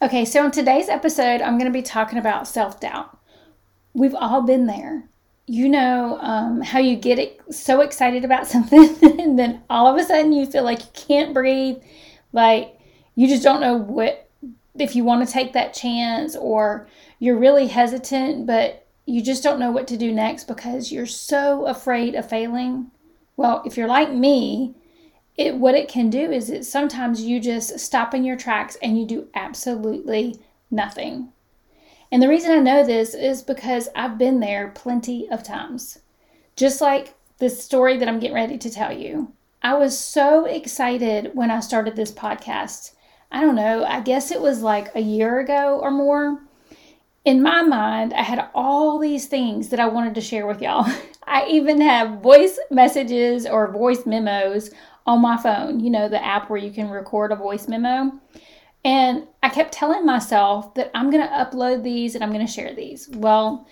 Okay, so in today's episode, I'm going to be talking about self doubt. We've all been there. You know um, how you get so excited about something, and then all of a sudden you feel like you can't breathe, like you just don't know what if you want to take that chance, or you're really hesitant, but you just don't know what to do next because you're so afraid of failing. Well, if you're like me, it what it can do is it sometimes you just stop in your tracks and you do absolutely nothing. And the reason I know this is because I've been there plenty of times. Just like this story that I'm getting ready to tell you. I was so excited when I started this podcast. I don't know, I guess it was like a year ago or more. In my mind, I had all these things that I wanted to share with y'all. I even have voice messages or voice memos on my phone, you know, the app where you can record a voice memo. And I kept telling myself that I'm going to upload these and I'm going to share these. Well,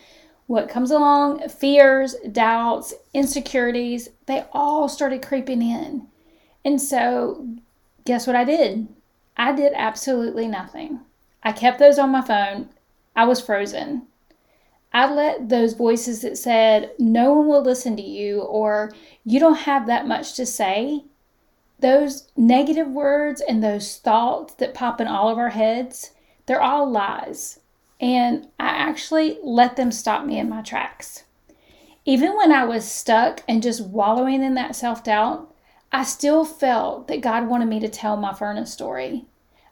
what comes along, fears, doubts, insecurities, they all started creeping in. And so, guess what I did? I did absolutely nothing. I kept those on my phone. I was frozen. I let those voices that said, no one will listen to you, or you don't have that much to say, those negative words and those thoughts that pop in all of our heads, they're all lies. And I actually let them stop me in my tracks. Even when I was stuck and just wallowing in that self doubt, I still felt that God wanted me to tell my furnace story.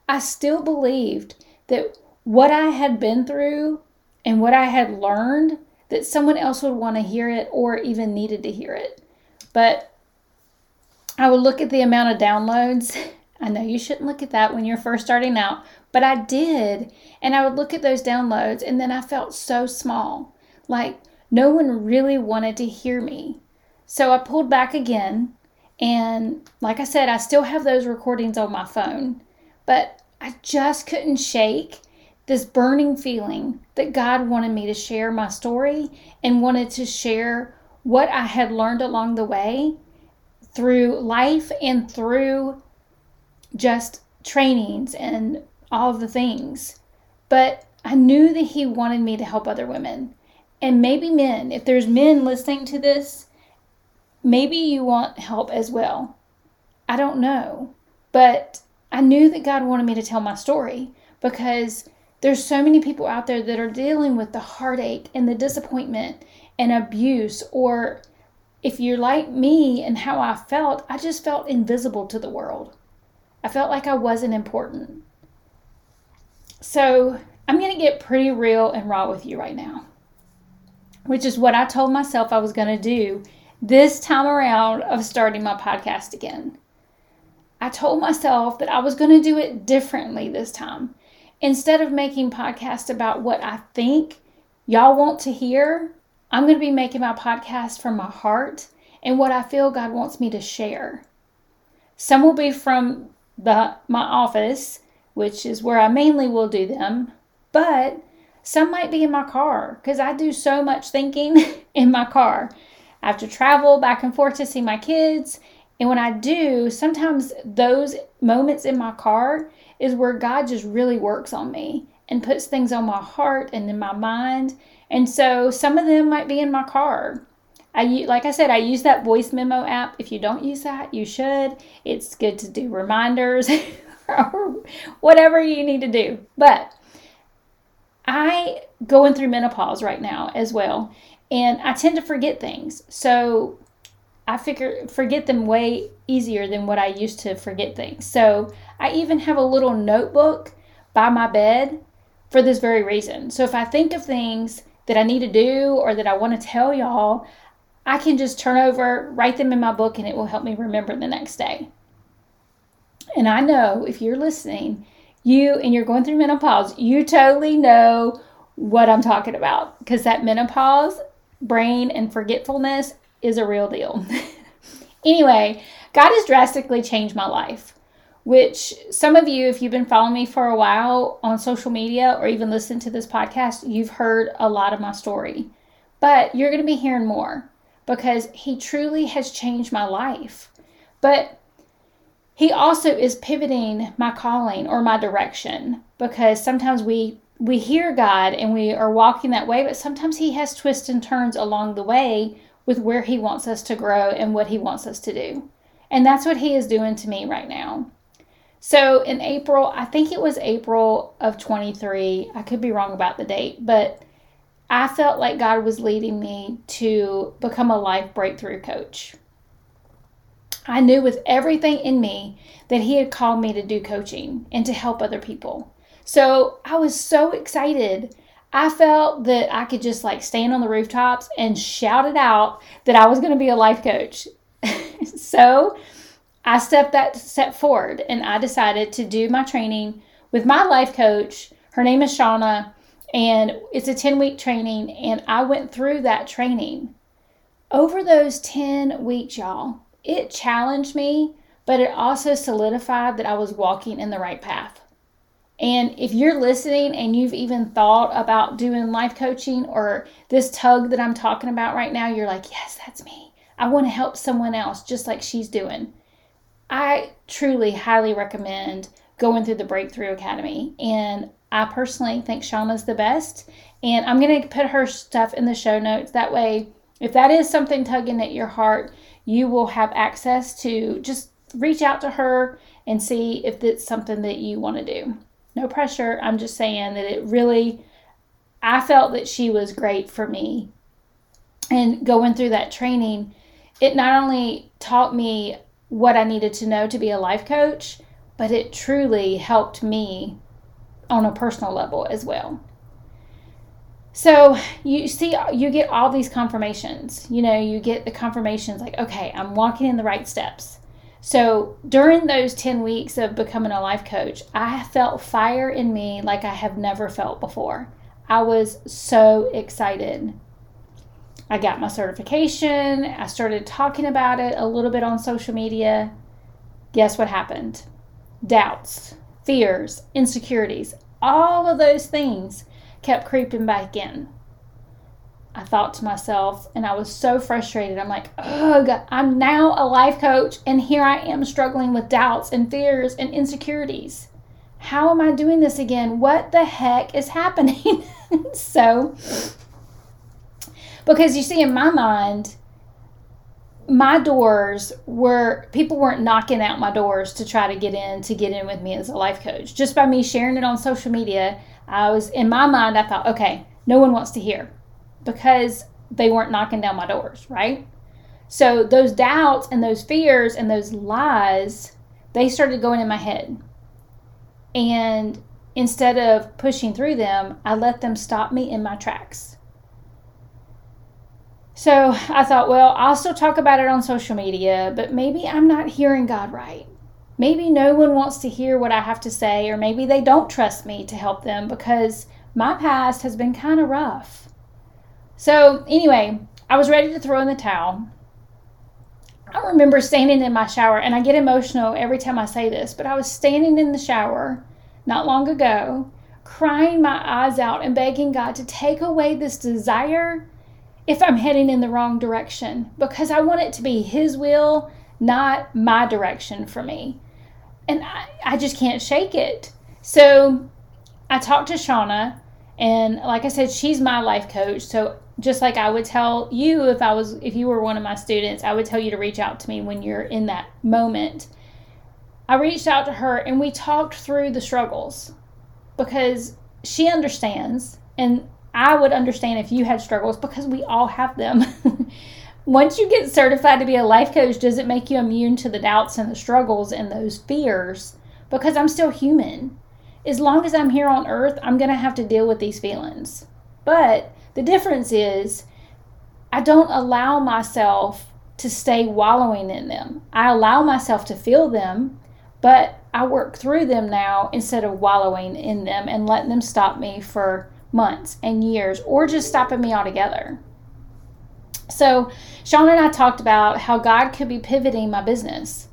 I still believed that what I had been through and what I had learned, that someone else would want to hear it or even needed to hear it. But I would look at the amount of downloads. I know you shouldn't look at that when you're first starting out, but I did. And I would look at those downloads and then I felt so small. Like no one really wanted to hear me. So I pulled back again. And like I said, I still have those recordings on my phone, but I just couldn't shake this burning feeling that God wanted me to share my story and wanted to share what I had learned along the way through life and through just trainings and all of the things. But I knew that He wanted me to help other women. And maybe men, if there's men listening to this, maybe you want help as well. I don't know. But I knew that God wanted me to tell my story because there's so many people out there that are dealing with the heartache and the disappointment and abuse or if you're like me and how I felt, I just felt invisible to the world. I felt like I wasn't important. So I'm going to get pretty real and raw with you right now, which is what I told myself I was going to do this time around of starting my podcast again. I told myself that I was going to do it differently this time. Instead of making podcasts about what I think y'all want to hear, I'm going to be making my podcast from my heart and what I feel God wants me to share. Some will be from the my office, which is where I mainly will do them, but some might be in my car because I do so much thinking in my car. I have to travel back and forth to see my kids. And when I do, sometimes those moments in my car is where God just really works on me and puts things on my heart and in my mind and so some of them might be in my car. I like I said, I use that voice memo app. If you don't use that, you should. It's good to do reminders or whatever you need to do. But I going through menopause right now as well, and I tend to forget things. So I figure forget them way easier than what I used to forget things. So I even have a little notebook by my bed for this very reason. So if I think of things that I need to do or that I want to tell y'all, I can just turn over, write them in my book, and it will help me remember the next day. And I know if you're listening, you and you're going through menopause, you totally know what I'm talking about because that menopause brain and forgetfulness is a real deal. anyway, God has drastically changed my life which some of you, if you've been following me for a while on social media or even listened to this podcast, you've heard a lot of my story. But you're going to be hearing more because He truly has changed my life. But He also is pivoting my calling or my direction because sometimes we we hear God and we are walking that way, but sometimes He has twists and turns along the way with where He wants us to grow and what He wants us to do. And that's what He is doing to me right now. So in April, I think it was April of 23, I could be wrong about the date, but I felt like God was leading me to become a life breakthrough coach. I knew with everything in me that He had called me to do coaching and to help other people. So I was so excited. I felt that I could just like stand on the rooftops and shout it out that I was going to be a life coach. so I stepped that step forward and I decided to do my training with my life coach. Her name is Shauna, and it's a 10 week training. And I went through that training. Over those 10 weeks, y'all, it challenged me, but it also solidified that I was walking in the right path. And if you're listening and you've even thought about doing life coaching or this tug that I'm talking about right now, you're like, yes, that's me. I want to help someone else just like she's doing. I truly highly recommend going through the Breakthrough Academy. And I personally think Shauna's the best. And I'm going to put her stuff in the show notes. That way, if that is something tugging at your heart, you will have access to just reach out to her and see if it's something that you want to do no pressure. I'm just saying that it really, I felt that she was great for me. And going through that training, it not only taught me what I needed to know to be a life coach, but it truly helped me on a personal level as well. So you see, you get all these confirmations. You know, you get the confirmations like, okay, I'm walking in the right steps. So during those 10 weeks of becoming a life coach, I felt fire in me like I have never felt before. I was so excited. I got my certification. I started talking about it a little bit on social media. Guess what happened? Doubts, fears, insecurities, all of those things kept creeping back in. I thought to myself, and I was so frustrated. I'm like, ugh, I'm now a life coach, and here I am struggling with doubts and fears and insecurities. How am I doing this again? What the heck is happening? so, because you see, in my mind, my doors were people weren't knocking out my doors to try to get in to get in with me as a life coach. Just by me sharing it on social media, I was in my mind, I thought, okay, no one wants to hear because they weren't knocking down my doors, right? So those doubts and those fears and those lies, they started going in my head. And instead of pushing through them, I let them stop me in my tracks. So I thought, well, I'll still talk about it on social media, but maybe I'm not hearing God right. Maybe no one wants to hear what I have to say, or maybe they don't trust me to help them because my past has been kind of rough. So, anyway, I was ready to throw in the towel. I remember standing in my shower, and I get emotional every time I say this, but I was standing in the shower not long ago, crying my eyes out and begging God to take away this desire if I'm heading in the wrong direction because I want it to be His will, not my direction for me. And I, I just can't shake it. So I talked to Shauna, and like I said, she's my life coach. So just like I would tell you if I was if you were one of my students, I would tell you to reach out to me when you're in that moment. I reached out to her and we talked through the struggles because she understands and I would understand if you had struggles because we all have them. Once you get certified to be a life coach, does it make you immune to the doubts and the struggles and those fears? Because I'm still human. As long as I'm here on earth, I'm going to have to deal with these feelings. But the difference is I don't allow myself to stay wallowing in them. I allow myself to feel them, but I work through them now instead of wallowing in them and letting them stop me for months and years or just stopping me altogether. So, Shauna and I talked about how God could be pivoting my business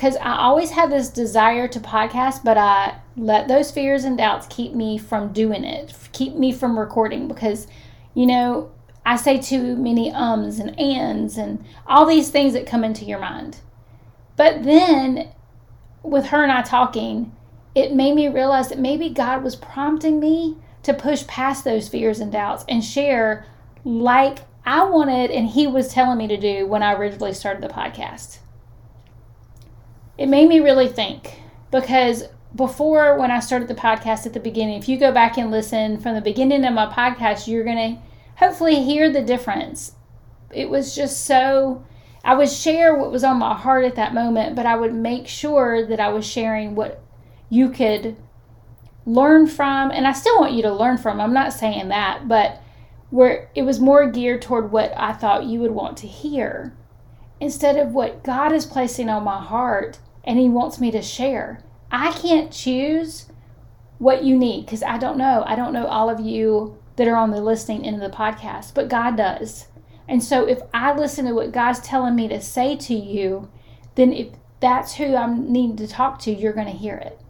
because I always had this desire to podcast, but I let those fears and doubts keep me from doing it, keep me from recording because, you know, I say too many ums and ands and all these things that come into your mind. But then with her and I talking, it made me realize that maybe God was prompting me to push past those fears and doubts and share like I wanted and He was telling me to do when I originally started the podcast. It made me really think because before when I started the podcast at the beginning, if you go back and listen from the beginning of my podcast, you're going to hopefully hear the difference. It was just so I would share what was on my heart at that moment, but I would make sure that I was sharing what you could learn from, and I still want you to learn from. I'm not saying that, but where it was more geared toward what I thought you would want to hear instead of what God is placing on my heart and He wants me to share. I can't choose what you need because I don't know. I don't know all of you that are on the listening end of the podcast, but God does. And so if I listen to what God's telling me to say to you, then if that's who I'm needing to talk to, you're going to hear it.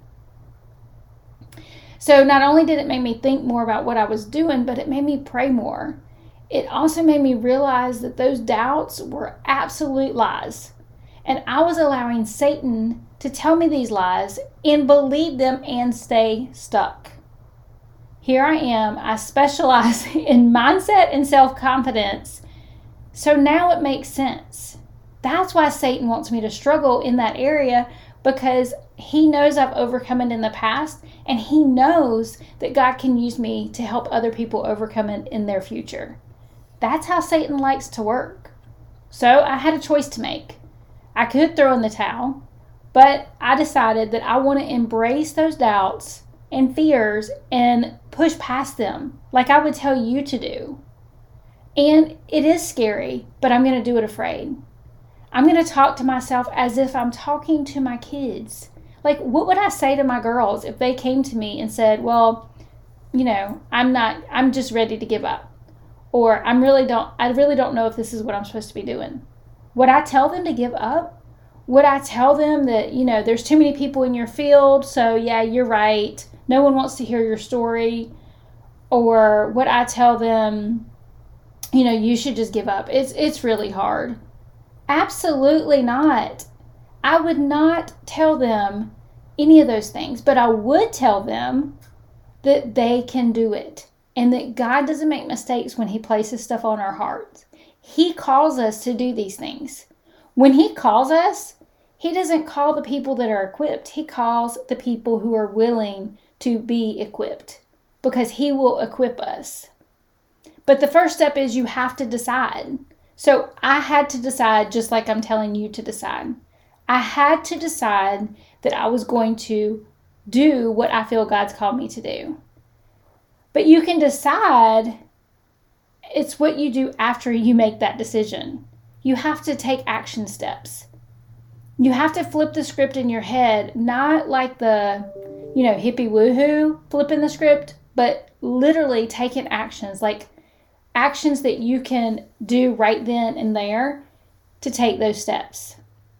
So not only did it make me think more about what I was doing, but it made me pray more. It also made me realize that those doubts were absolute lies. And I was allowing Satan to tell me these lies and believe them and stay stuck. Here I am. I specialize in mindset and self confidence so now it makes sense. That's why Satan wants me to struggle in that area because he knows I've overcome it in the past and he knows that God can use me to help other people overcome it in their future. That's how Satan likes to work. So I had a choice to make. I could throw in the towel, but I decided that I want to embrace those doubts and fears and push past them like I would tell you to do. And it is scary, but I'm going to do it afraid. I'm going to talk to myself as if I'm talking to my kids. Like, what would I say to my girls if they came to me and said, Well, you know, I'm not, I'm just ready to give up. Or I'm really don't, I really don't know if this is what I'm supposed to be doing. Would I tell them to give up? Would I tell them that, you know, there's too many people in your field, so yeah, you're right. No one wants to hear your story? Or would I tell them, you know, you should just give up. It's it's really hard. Absolutely not. I would not tell them any of those things, but I would tell them that they can do it and that God doesn't make mistakes when he places stuff on our hearts. He calls us to do these things. When he calls us, he doesn't call the people that are equipped. He calls the people who are willing to be equipped because he will equip us. But the first step is you have to decide. So I had to decide, just like I'm telling you to decide. I had to decide that I was going to do what I feel God's called me to do. But you can decide, it's what you do after you make that decision. You have to take action steps. You have to flip the script in your head, not like the, you know, hippie woohoo flipping the script, but literally taking actions. Like, actions that you can do right then and there to take those steps.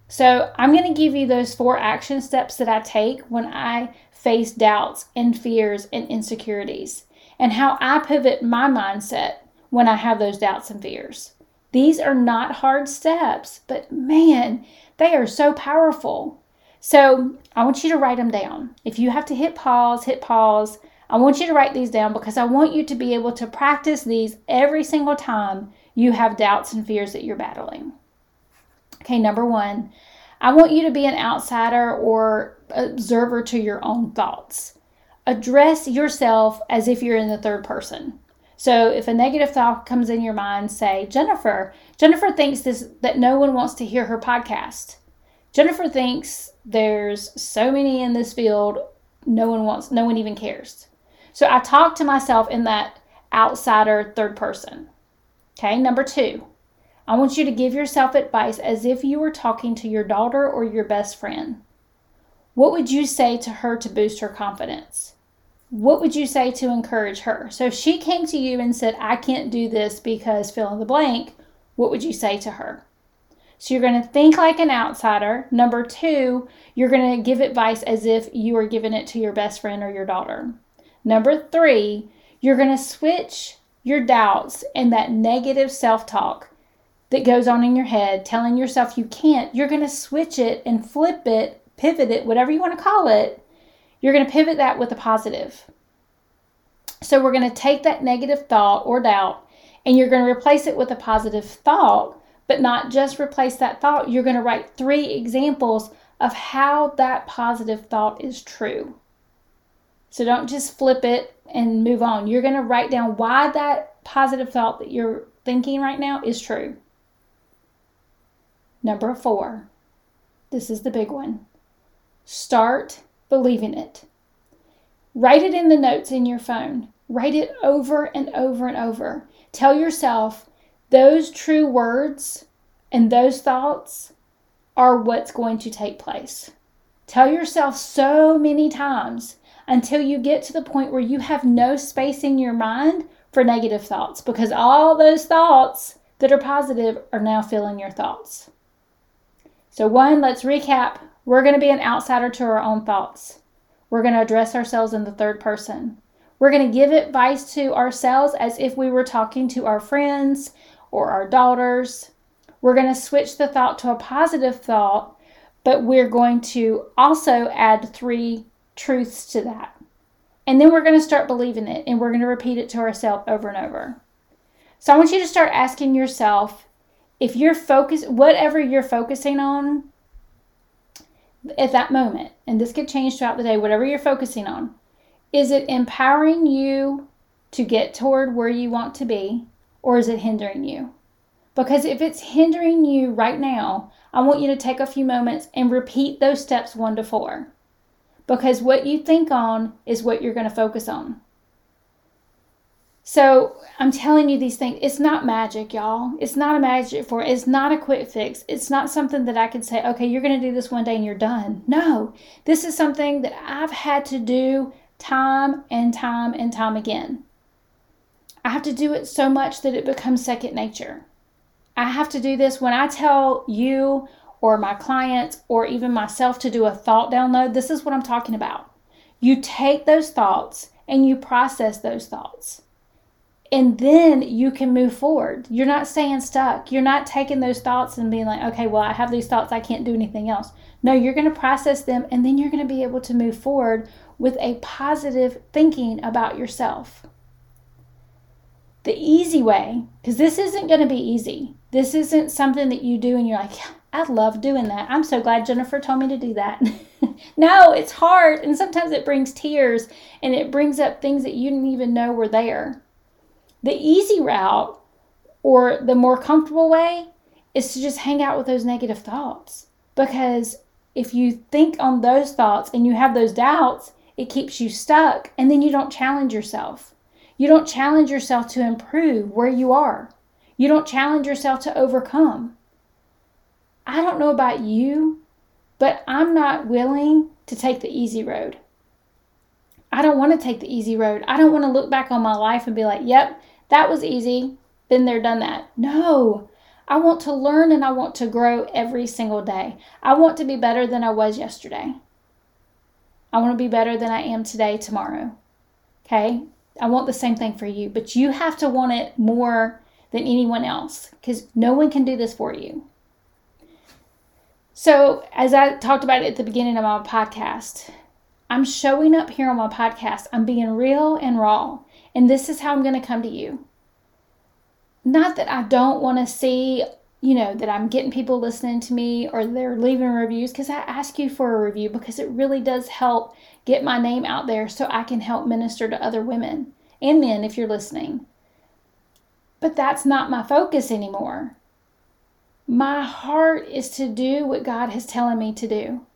So, I'm going to give you those four action steps that I take when I face doubts and fears and insecurities, and how I pivot my mindset when I have those doubts and fears. These are not hard steps, but man, they are so powerful. So, I want you to write them down. If you have to hit pause, hit pause I want you to write these down because I want you to be able to practice these every single time you have doubts and fears that you're battling. Okay, number one, I want you to be an outsider or observer to your own thoughts. Address yourself as if you're in the third person. So if a negative thought comes in your mind, say, Jennifer, Jennifer thinks this that no one wants to hear her podcast. Jennifer thinks there's so many in this field, no one wants, no one even cares. So I talk to myself in that outsider third person. Okay, number two, I want you to give yourself advice as if you were talking to your daughter or your best friend. What would you say to her to boost her confidence? What would you say to encourage her? So if she came to you and said, I can't do this because fill in the blank, what would you say to her? So you're going to think like an outsider. Number two, you're going to give advice as if you were giving it to your best friend or your daughter. Number three, you're going to switch your doubts and that negative self talk that goes on in your head, telling yourself you can't, you're going to switch it and flip it, pivot it, whatever you want to call it, you're going to pivot that with a positive. So we're going to take that negative thought or doubt and you're going to replace it with a positive thought, but not just replace that thought. You're going to write three examples of how that positive thought is true. So don't just flip it and move on. You're going to write down why that positive thought that you're thinking right now is true. Number four, this is the big one. Start believing it. Write it in the notes in your phone. Write it over and over and over. Tell yourself those true words and those thoughts are what's going to take place. Tell yourself so many times until you get to the point where you have no space in your mind for negative thoughts because all those thoughts that are positive are now filling your thoughts. So, one, let's recap. We're going to be an outsider to our own thoughts. We're going to address ourselves in the third person. We're going to give advice to ourselves as if we were talking to our friends or our daughters. We're going to switch the thought to a positive thought, but we're going to also add three truths to that. And then we're going to start believing it and we're going to repeat it to ourselves over and over. So I want you to start asking yourself if you're focused, whatever you're focusing on at that moment, and this could change throughout the day, whatever you're focusing on, is it empowering you to get toward where you want to be, or is it hindering you? Because if it's hindering you right now, I want you to take a few moments and repeat those steps one to four. Because what you think on is what you're going to focus on. So I'm telling you these things. It's not magic, y'all. It's not a magic for it's not a quick fix. It's not something that I can say, okay, you're to do this one day and you're done. No, this is something that I've had to do time and time and time again. I have to do it so much that it becomes second nature. I have to do this when I tell you or my clients or even myself to do a thought download. This is what I'm talking about. You take those thoughts and you process those thoughts. And then you can move forward. You're not staying stuck. You're not taking those thoughts and being like, okay, well, I have these thoughts. I can't do anything else. No, you're going to process them and then you're going to be able to move forward with a positive thinking about yourself. The easy way, because this isn't going to be easy. This isn't something that you do and you're like, I love doing that. I'm so glad Jennifer told me to do that. no, it's hard. And sometimes it brings tears and it brings up things that you didn't even know were there. The easy route or the more comfortable way is to just hang out with those negative thoughts. Because if you think on those thoughts and you have those doubts, it keeps you stuck, and then you don't challenge yourself. You don't challenge yourself to improve where you are. You don't challenge yourself to overcome. I don't know about you, but I'm not willing to take the easy road. I don't want to take the easy road. I don't want to look back on my life and be like, yep, that was easy. Been there, done that. No, I want to learn and I want to grow every single day. I want to be better than I was yesterday. I want to be better than I am today, tomorrow. Okay? I want the same thing for you, but you have to want it more than anyone else because no one can do this for you. So, as I talked about at the beginning of my podcast, I'm showing up here on my podcast. I'm being real and raw, and this is how I'm going to come to you. Not that I don't want to see you know, that I'm getting people listening to me or they're leaving reviews because I ask you for a review because it really does help get my name out there so I can help minister to other women and men if you're listening. But that's not my focus anymore. My heart is to do what God has telling me to do.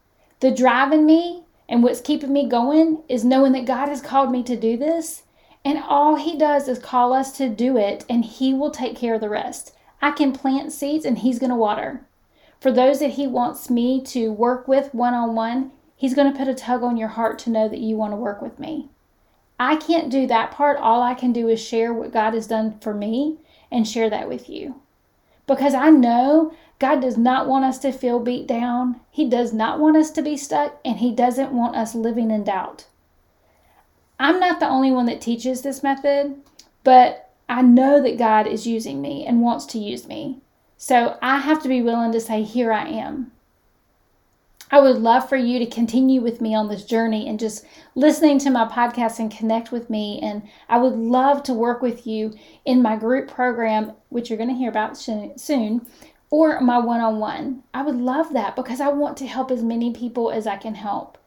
The driving me and what's keeping me going is knowing that God has called me to do this. And all He does is call us to do it, and He will take care of the rest. I can plant seeds and He's going to water. For those that He wants me to work with one on one, He's going to put a tug on your heart to know that you want to work with me. I can't do that part. All I can do is share what God has done for me and share that with you. Because I know God does not want us to feel beat down. He does not want us to be stuck, and He doesn't want us living in doubt. I'm not the only one that teaches this method, but I know that God is using me and wants to use me. So I have to be willing to say, Here I am. I would love for you to continue with me on this journey and just listening to my podcast and connect with me. And I would love to work with you in my group program, which you're going to hear about soon, or my one on one. I would love that because I want to help as many people as I can help.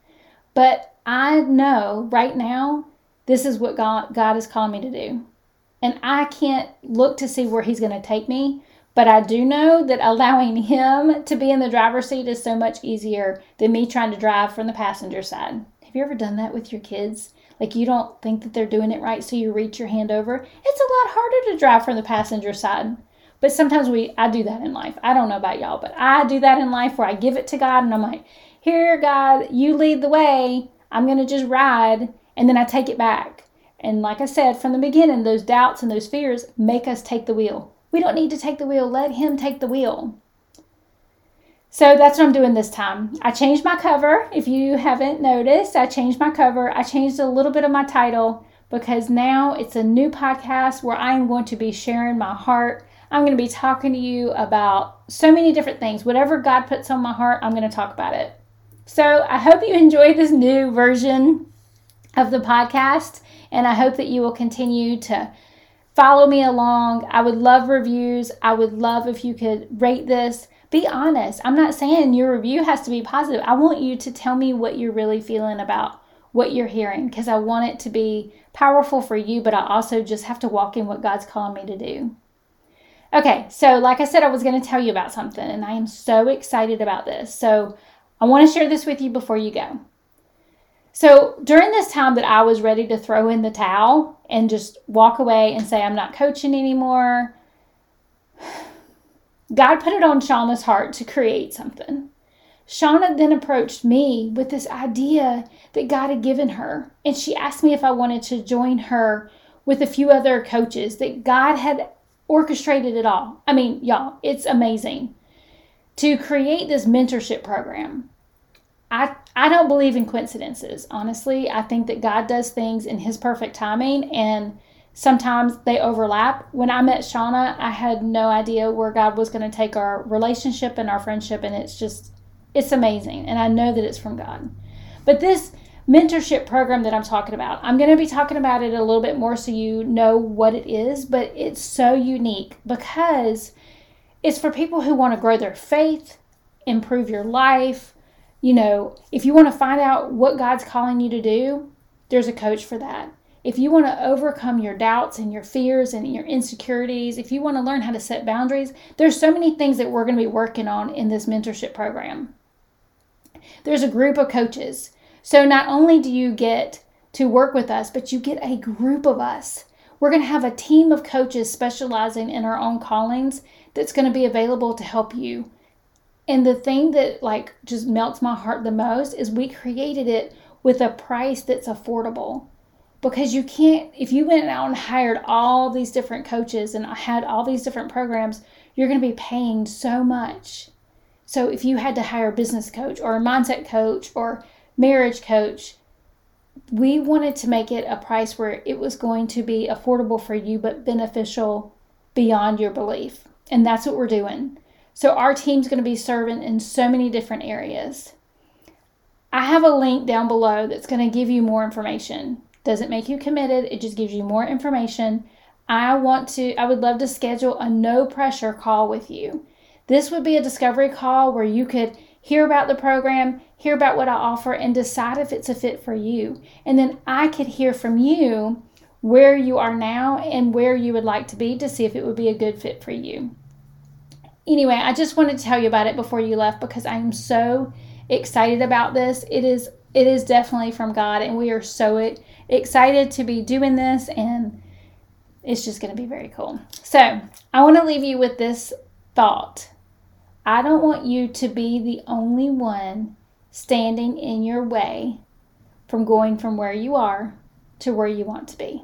But I know right now, this is what God, God is calling me to do. And I can't look to see where He's going to take me but I do know that allowing him to be in the driver's seat is so much easier than me trying to drive from the passenger side. Have you ever done that with your kids? Like you don't think that they're doing it right, so you reach your hand over. It's a lot harder to drive from the passenger side. But sometimes we I do that in life. I don't know about y'all, but I do that in life where I give it to God and I'm like, "Here, God, you lead the way. I'm going to just ride." And then I take it back. And like I said from the beginning, those doubts and those fears make us take the wheel. We don't need to take the wheel. Let Him take the wheel. So that's what I'm doing this time. I changed my cover. If you haven't noticed, I changed my cover. I changed a little bit of my title because now it's a new podcast where I am going to be sharing my heart. I'm going to be talking to you about so many different things. Whatever God puts on my heart, I'm going to talk about it. So I hope you enjoy this new version of the podcast, and I hope that you will continue to Follow me along. I would love reviews. I would love if you could rate this. Be honest. I'm not saying your review has to be positive. I want you to tell me what you're really feeling about what you're hearing because I want it to be powerful for you, but I also just have to walk in what God's calling me to do. Okay, so like I said, I was going to tell you about something, and I am so excited about this. So I want to share this with you before you go. So during this time that I was ready to throw in the towel and just walk away and say, I'm not coaching anymore, God put it on Shauna's heart to create something. Shauna then approached me with this idea that God had given her. And she asked me if I wanted to join her with a few other coaches, that God had orchestrated it all. I mean, y'all, it's amazing to create this mentorship program. I I don't believe in coincidences. Honestly, I think that God does things in his perfect timing and sometimes they overlap. When I met Shauna, I had no idea where God was going to take our relationship and our friendship and it's just it's amazing and I know that it's from God. But this mentorship program that I'm talking about, I'm going to be talking about it a little bit more so you know what it is, but it's so unique because it's for people who want to grow their faith, improve your life, you know, if you want to find out what God's calling you to do, there's a coach for that. If you want to overcome your doubts and your fears and your insecurities, if you want to learn how to set boundaries, there's so many things that we're going to be working on in this mentorship program. There's a group of coaches. So not only do you get to work with us, but you get a group of us. We're going to have a team of coaches specializing in our own callings that's going to be available to help you and the thing that like just melts my heart the most is we created it with a price that's affordable. Because you can't, if you went out and hired all these different coaches and had all these different programs, you're going to be paying so much. So if you had to hire a business coach or a mindset coach or marriage coach, we wanted to make it a price where it was going to be affordable for you but beneficial beyond your belief. And that's what we're doing. So our team's going to be serving in so many different areas. I have a link down below that's going to give you more information. Doesn't make you committed, it just gives you more information. I want to I would love to schedule a no pressure call with you. This would be a discovery call where you could hear about the program, hear about what I offer and decide if it's a fit for you. And then I could hear from you where you are now and where you would like to be to see if it would be a good fit for you anyway, I just wanted to tell you about it before you left because I am so excited about this. It is it is definitely from God and we are so excited to be doing this and it's just going to be very cool. So, I want to leave you with this thought. I don't want you to be the only one standing in your way from going from where you are to where you want to be.